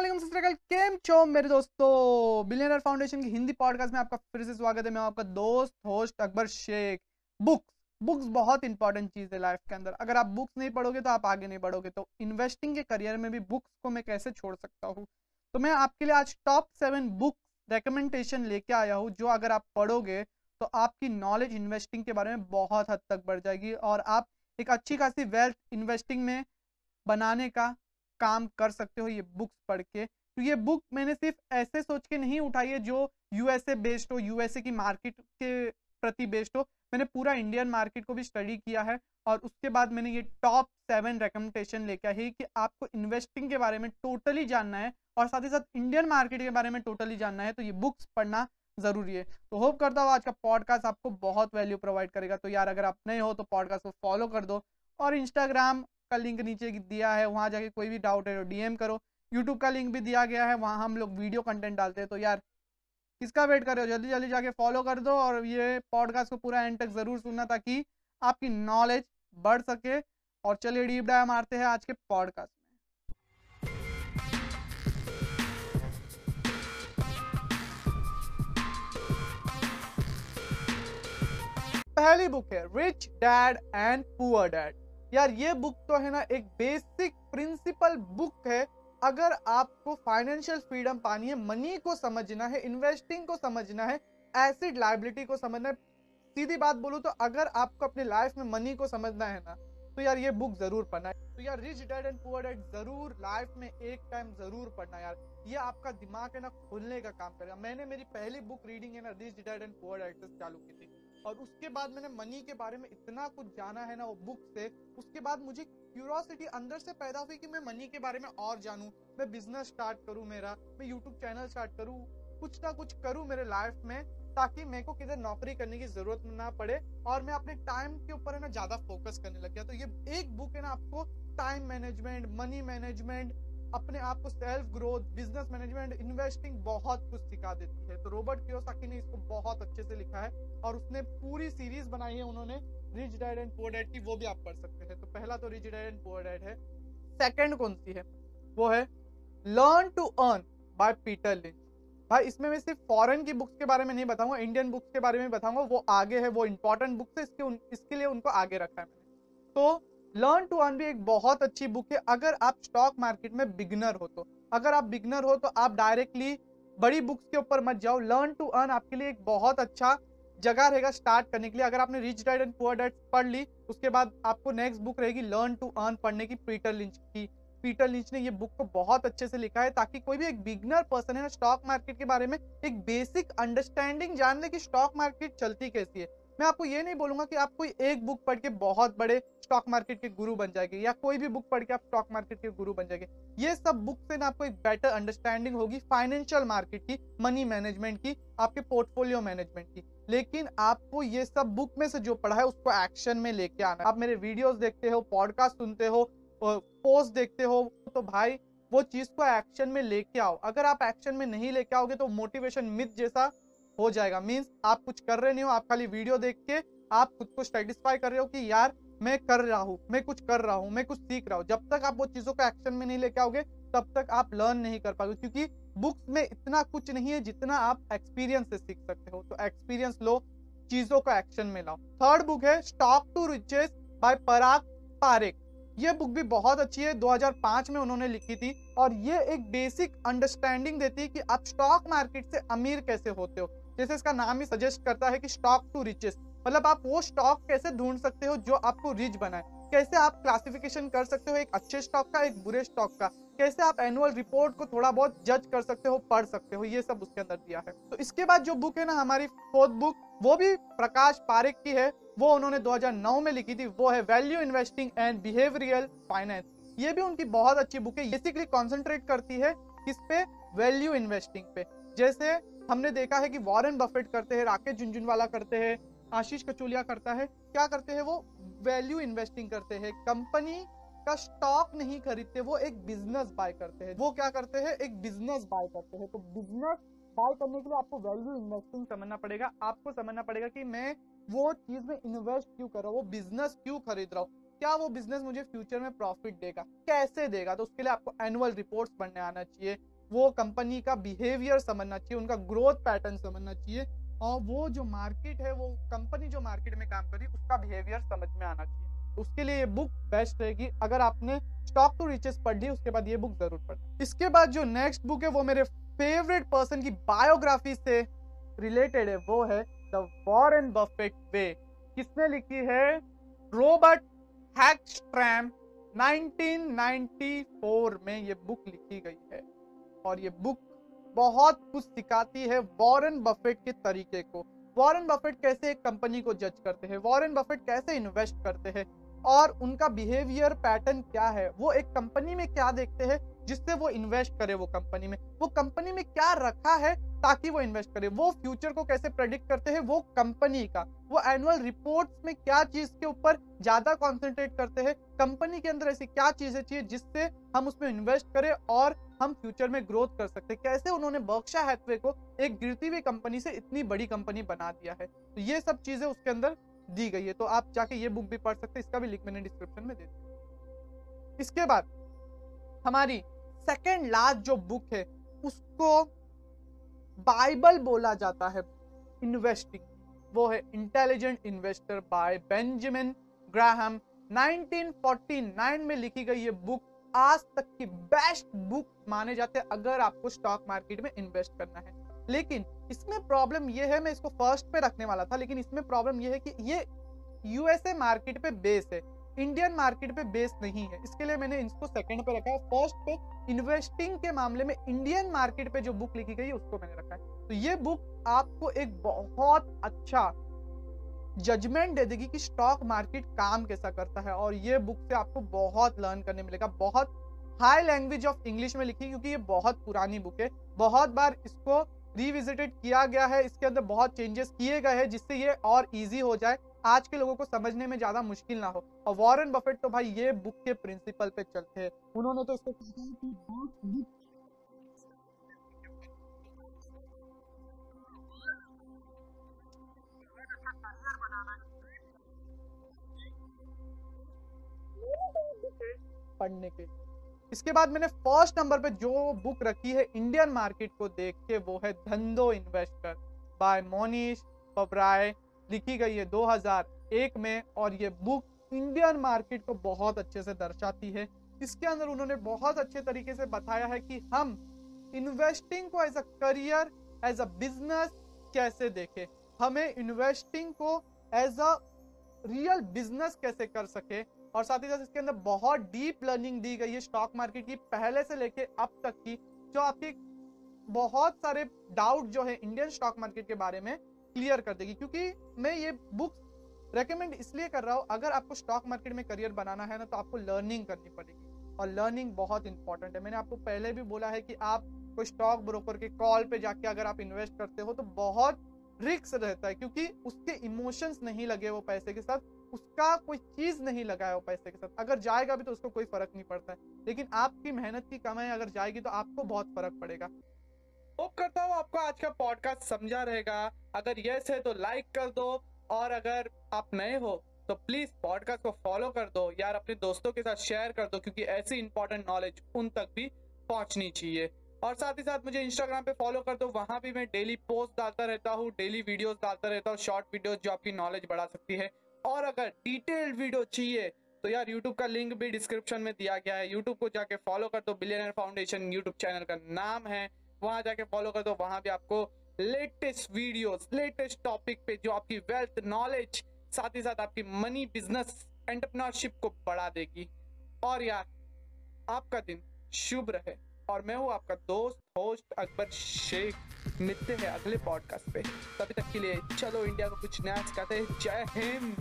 मेरे दोस्तों? Billionaire foundation की हिंदी पॉडकास्ट में आपका फिर से स्वागत है। मैं आपका दोस्त host Akbar Shaikh. Books books बहुत इंपॉर्टेंट चीज़ है लाइफ के अंदर। अगर आप बुक्स नहीं पढ़ोगे तो आप आगे नहीं बढ़ोगे। तो इन्वेस्टिंग के करियर में भी बुक्स को मैं कैसे छोड़ सकता हूँ? तो मैं आपके लिए आज टॉप सेवन बुक्स रिकमेंडेशन लेके आया हूँ, जो अगर आप पढ़ोगे तो आपकी नॉलेज इन्वेस्टिंग के बारे में बहुत हद तक बढ़ जाएगी। और आप एक अच्छी खासी वेल्थ इन्वेस्टिंग में बनाने का काम कर सकते हो ये बुक्स पढ़ के। तो ये बुक मैंने सिर्फ़ ऐसे सोच के नहीं उठाई है जो यूएसए बेस्ड हो यूएसए की मार्केट के प्रति बेस्ड हो। मैंने पूरा इंडियन मार्केट को भी स्टडी किया है और उसके बाद मैंने ये टॉप सेवन रिकमेंडेशन लेके आई कि आपको इन्वेस्टिंग के बारे में टोटली जानना है और साथ ही साथ इंडियन मार्केट के बारे में टोटली जानना है तो ये बुक्स पढ़ना ज़रूरी है। तो होप करता हूँ आज का पॉडकास्ट आपको बहुत वैल्यू प्रोवाइड करेगा। तो यार अगर आप नए हो तो पॉडकास्ट को फॉलो कर दो और इंस्टाग्राम का लिंक नीचे दिया है, वहाँ जाके कोई भी डाउट है तो डीएम करो। यूट्यूब का लिंक भी दिया गया है, वहाँ हम लोग वीडियो कंटेंट डालते हैं। तो यार, किसका वेट कर रहे हो? जल्दी जल्दी जाके फॉलो कर दो और ये पॉडकास्ट को पूरा एंड तक ज़रूर सुनना ताकि आपकी नॉलेज बढ़ सके। और चलिए डीप डाइव मारते हैं आज के पॉडकास्ट पहली बुक है rich dad and poor dad यार, ये बुक तो है ना, एक बेसिक प्रिंसिपल बुक है। अगर आपको फाइनेंशियल फ्रीडम पानी है मनी को समझना है इन्वेस्टिंग को समझना है एसिड लाइबिलिटी को समझना है, सीधी बात बोलूँ तो अगर आपको अपने लाइफ में मनी को समझना है ना तो यार ये बुक ज़रूर पढ़ना है। तो यार rich dad and poor dad ज़रूर लाइफ में एक टाइम ज़रूर पढ़ना यार। ये आपका दिमाग है ना, खुलने का काम करेगा। मैंने मेरी पहली बुक रीडिंग है ना rich dad and poor dad से चालू की थी। और उसके बाद मैंने मनी के बारे में इतना कुछ जाना है ना वो बुक से, उसके बाद मुझे क्यूरोसिटी अंदर से पैदा हुई कि मैं मनी के बारे में और जानूं। मैं बिज़नेस स्टार्ट करूँ मेरा, मैं यूट्यूब चैनल स्टार्ट करूँ, कुछ ना कुछ करूँ मेरे लाइफ में, ताकि मेरे को किधर नौकरी करने की ज़रूरत ना पड़े और मैं अपने टाइम के ऊपर है ना ज़्यादा फोकस करने लग गया। तो ये एक बुक है ना आपको टाइम मैनेजमेंट मनी मैनेजमेंट अपने आप को self growth business management investing बहुत कुछ सिखा देती है। तो रॉबर्ट कियोसाकी ने इसको बहुत अच्छे से लिखा है और उसने पूरी सीरीज़ बनाई है उन्होंने rich dad and poor dad की वो भी आप पढ़ सकते हैं। तो पहला तो rich dad and poor dad है। सेकंड कौन सी है? वो है learn to earn by Peter Lynch भाई इसमें मैं सिर्फ़ फॉरेन की बुक्स के बारे में नहीं बताऊँगा इंडियन बुक्स के बारे में बताऊँगा। वो आगे है वो इंपॉर्टेंट बुक्स है इसके उन, इसके लिए उनको आगे रखा है मैंने। तो लर्न टू अर्न भी एक बहुत अच्छी बुक है। अगर आप स्टॉक मार्केट में बिगनर हो तो। अगर आप बिगनर हो तो आप डायरेक्टली बड़ी बुक्स के ऊपर मत जाओ। लर्न टू अर्न आपके लिए एक बहुत अच्छा जगह रहेगा स्टार्ट करने के लिए। अगर आपने rich dad and poor dad पढ़ ली, उसके बाद आपको नेक्स्ट बुक रहेगी लर्न टू अर्न पढ़ने की। पीटर लिंच की। पीटर लिंच ने ये बुक को बहुत अच्छे से लिखा है ताकि कोई भी एक बिगनर पर्सन है ना स्टॉक मार्केट के बारे में एक बेसिक अंडरस्टैंडिंग जान ले कि स्टॉक मार्केट चलती कैसी है। मैं आपको ये नहीं बोलूँगा कि आप कोई एक बुक पढ़ के बहुत बड़े स्टॉक मार्केट के गुरु बन जाएँगे या कोई भी बुक पढ़ के आप स्टॉक मार्केट के गुरु बन जाएँगे। ये सब बुक से ना आपको एक बेटर अंडरस्टैंडिंग होगी फाइनेंशियल मार्केट की मनी मैनेजमेंट की, आपके पोर्टफोलियो मैनेजमेंट की। लेकिन आपको ये सब बुक में से जो पढ़ा है उसको एक्शन में लेके आना। आप मेरे वीडियोस देखते हो पॉडकास्ट सुनते हो पोस्ट देखते हो तो भाई वो चीज़ को एक्शन में लेके आओ। अगर आप एक्शन में नहीं लेके आओगे तो मोटिवेशन मिथ जैसा हो जाएगा। मीन्स आप कुछ कर रहे नहीं हो, आप खाली वीडियो देख के आप खुद को सेटिस्फाई कर रहे हो कि यार, मैं कर रहा हूँ, मैं कुछ कर रहा हूँ, मैं कुछ सीख रहा हूँ। जब तक आप वो चीज़ों को एक्शन में नहीं लेके आओगे, तब तक आप लर्न नहीं कर पाओगे। क्योंकि बुक्स में इतना कुछ नहीं है जितना आप एक्सपीरियंस से सीख सकते हो। तो एक्सपीरियंस लो, चीज़ों को एक्शन में लाओ। थर्ड बुक है stock to riches by Parag Parekh ये बुक भी बहुत अच्छी है 2005 में उन्होंने लिखी थी और ये एक बेसिक अंडरस्टैंडिंग देती है कि आप स्टॉक मार्केट से अमीर कैसे होते हो। जैसे इसका नाम ही सजेस्ट करता है कि स्टॉक टू रिचेस मतलब आप वो स्टॉक कैसे ढूंढ सकते हो जो आपको रिच बनाए? कैसे आप क्लासिफिकेशन कर सकते हो एक अच्छे स्टॉक का, एक बुरे स्टॉक का? कैसे आप एनुअल रिपोर्ट को थोड़ा बहुत जज कर सकते हो, पढ़ सकते हो? ये सब उसके अंदर दिया है। तो इसके बाद जो बुक है ना, हमारी फोर्थ बुक वो भी प्रकाश पारिक की है। वो उन्होंने 2009 में लिखी थी। वो है value investing and behavioural finance ये भी उनकी बहुत अच्छी बुक है। बेसिकली कॉन्सेंट्रेट करती है किस पे? वैल्यू इन्वेस्टिंग पे। जैसे हमने देखा है कि वॉरेन बफेट करते हैं, राकेश झुंझुनवाला करते हैं, आशीष कचोलिया करता है। क्या करते हैं वो? वैल्यू इन्वेस्टिंग करते हैं। कंपनी का स्टॉक नहीं खरीदते, वो एक बिज़नेस बाय करते हैं। वो क्या करते हैं? एक बिज़नेस बाय करते हैं। तो बिज़नेस बाय करने के लिए आपको वैल्यू इन्वेस्टिंग समझना पड़ेगा। आपको समझना पड़ेगा कि मैं वो चीज़ में इन्वेस्ट क्यों कर रहा हूँ? वो बिज़नेस क्यों खरीद रहा हूँ? क्या वो बिज़नेस मुझे फ्यूचर में प्रॉफिट देगा? कैसे देगा? तो उसके लिए आपको एनुअल रिपोर्ट्स पढ़ने आना चाहिए। वो कंपनी का बिहेवियर समझना चाहिए, उनका ग्रोथ पैटर्न समझना चाहिए, और वो जो मार्केट है, वो कंपनी जो मार्केट में काम कर रही है, उसका बिहेवियर समझ में आना चाहिए। उसके लिए ये बुक बेस्ट रहेगी। अगर आपने स्टॉक टू रिचेस पढ़ ली, उसके बाद ये बुक ज़रूर पढ़ना। इसके बाद जो नेक्स्ट बुक है, वो मेरे फेवरेट पर्सन की बायोग्राफी से रिलेटेड है, वो है द वॉरेन बफेट वे किसने लिखी है? रॉबर्ट हैकस्ट्रैम 1994 में ये बुक लिखी गई है। और ये बुक बहुत कुछ सिखाती है वॉरेन बफेट के तरीके को। वॉरेन बफेट कैसे एक कंपनी को जज करते हैं? वॉरेन बफेट कैसे इन्वेस्ट करते हैं? और उनका बिहेवियर पैटर्न क्या है? वो एक कंपनी में क्या देखते हैं जिससे वो इन्वेस्ट करे वो कंपनी में? वो कंपनी में क्या रखा है ताकि वो इन्वेस्ट करे? वो फ्यूचर को कैसे प्रेडिक्ट करते हैं? वो कंपनी का। वो एनुअल रिपोर्ट्स में क्या चीज़ के ऊपर ज़्यादा कॉन्सेंट्रेट करते हैं? कंपनी के अंदर ऐसी क्या चीज़ें चाहिए जिससे हम उसमें इन्वेस्ट करें और हम फ्यूचर में ग्रोथ कर सकते हैं। कैसे उन्होंने बर्कशा हैथवे को एक गिरती हुई कंपनी से इतनी बड़ी कंपनी बना दिया है? तो ये सब चीज़ें उसके अंदर दी गई है। तो आप जाके ये बुक भी पढ़ सकते हैं। इसका भी लिंक मैंने डिस्क्रिप्शन में दे दिया। इसके बाद हमारी सेकेंड लास्ट जो बुक है, उसको बाइबल बोला जाता है इन्वेस्टिंग वो है intelligent investor by Benjamin Graham 1949 में लिखी गई ये बुक आज तक की बेस्ट बुक माने जाते हैं अगर आपको स्टॉक मार्केट में इन्वेस्ट करना है। लेकिन इसमें प्रॉब्लम ये है, मैं इसको फ़र्स्ट पे रखने वाला था, लेकिन इसमें प्रॉब्लम ये है कि ये यूएसए मार्केट पे बेस है इंडियन मार्केट पे बेस नहीं है। इसके लिए मैंने इसको सेकंड पे रखा है। फ़र्स्ट पे इन्वेस्टिंग के मामले में इंडियन मार्केट पे जो बुक लिखी गई है, उसको मैंने रखा है। तो ये बुक आपको एक बहुत अच्छा जजमेंट दे देगी कि स्टॉक मार्केट काम कैसा करता है और ये बुक से आपको बहुत लर्न करने मिलेगा, बहुत हाई लैंग्वेज ऑफ़ इंग्लिश में लिखी, क्योंकि ये बहुत पुरानी बुक है। बहुत बार इसको रिविजिटेड किया गया है, इसके अंदर बहुत चेंजेस किए गए हैं, जिससे ये और इजी हो जाए। आज के लोगों को समझने में ज़्यादा मुश्किल ना हो। और वॉरेन बफेट तो भाई ये बुक के प्रिंसिपल पे चलते हैं। उन्होंने तो इसको पढ़ने के इसके बाद मैंने फ़र्स्ट नंबर पे जो बुक रखी है इंडियन मार्केट को देख के वो है धंधो इन्वेस्टर बाय मोनिश पबराय लिखी गई है 2001 में और ये बुक इंडियन मार्केट को बहुत अच्छे से दर्शाती है। इसके अंदर उन्होंने बहुत अच्छे तरीके से बताया है कि हम इन्वेस्टिंग को as a career as a business कैसे देखें? हमें इन्वेस्टिंग को एज अ रियल बिज़नेस कैसे कर सके? और साथ ही साथ इसके अंदर बहुत डीप लर्निंग दी गई है स्टॉक मार्केट की पहले से लेके अब तक की, जो आपके बहुत सारे डाउट जो है इंडियन स्टॉक मार्केट के बारे में क्लियर कर देगी। क्योंकि मैं ये बुक रेकमेंड इसलिए कर रहा हूँ, अगर आपको स्टॉक मार्केट में करियर बनाना है ना तो आपको लर्निंग करनी पड़ेगी। और लर्निंग बहुत इंपॉर्टेंट है। मैंने आपको पहले भी बोला है कि आप कोई स्टॉक ब्रोकर के कॉल पे जाके अगर आप इन्वेस्ट करते हो तो बहुत रिक्स रहता है, क्योंकि उसके इमोशंस नहीं लगे वो पैसे के साथ। उसका कोई चीज़ नहीं लगाया हो पैसे के साथ। अगर जाएगा भी तो उसको कोई फ़र्क नहीं पड़ता है। लेकिन आपकी मेहनत की कमाई अगर जाएगी तो आपको बहुत फ़र्क पड़ेगा। होप करता हूँ आपको आज का पॉडकास्ट समझा रहेगा। अगर यस है तो लाइक कर दो और अगर आप नए हो तो प्लीज़ पॉडकास्ट को फॉलो कर दो यार अपने दोस्तों के साथ शेयर कर दो क्योंकि ऐसी इंपॉर्टेंट नॉलेज उन तक भी पहुंचनी चाहिए। और साथ ही साथ मुझे इंस्टाग्राम पे फॉलो कर दो। वहाँ भी मैं डेली पोस्ट डालता रहता हूँ डेली वीडियोस डालता रहता हूँ शॉर्ट वीडियोस जो आपकी नॉलेज बढ़ा सकती है। और अगर डिटेल्ड वीडियो चाहिए तो यार यूट्यूब का लिंक भी डिस्क्रिप्शन में दिया गया है। यूट्यूब को जाके फॉलो कर दो बिलियनर फाउंडेशन यूट्यूब चैनल का नाम है। वहाँ जाके फॉलो कर दो, वहाँ भी आपको लेटेस्ट वीडियोस लेटेस्ट टॉपिक पे जो आपकी वेल्थ नॉलेज साथ ही साथ आपकी मनी बिज़नेस एंटरप्रेन्योरशिप को बढ़ा देगी। और यार, आपका दिन शुभ रहे। और मैं हूँ आपका दोस्त होस्ट अकबर शेख। मिलते हैं अगले पॉडकास्ट पे। तभी तक के लिए चलो इंडिया को कुछ नया सिखाते हैं। जय हिंद!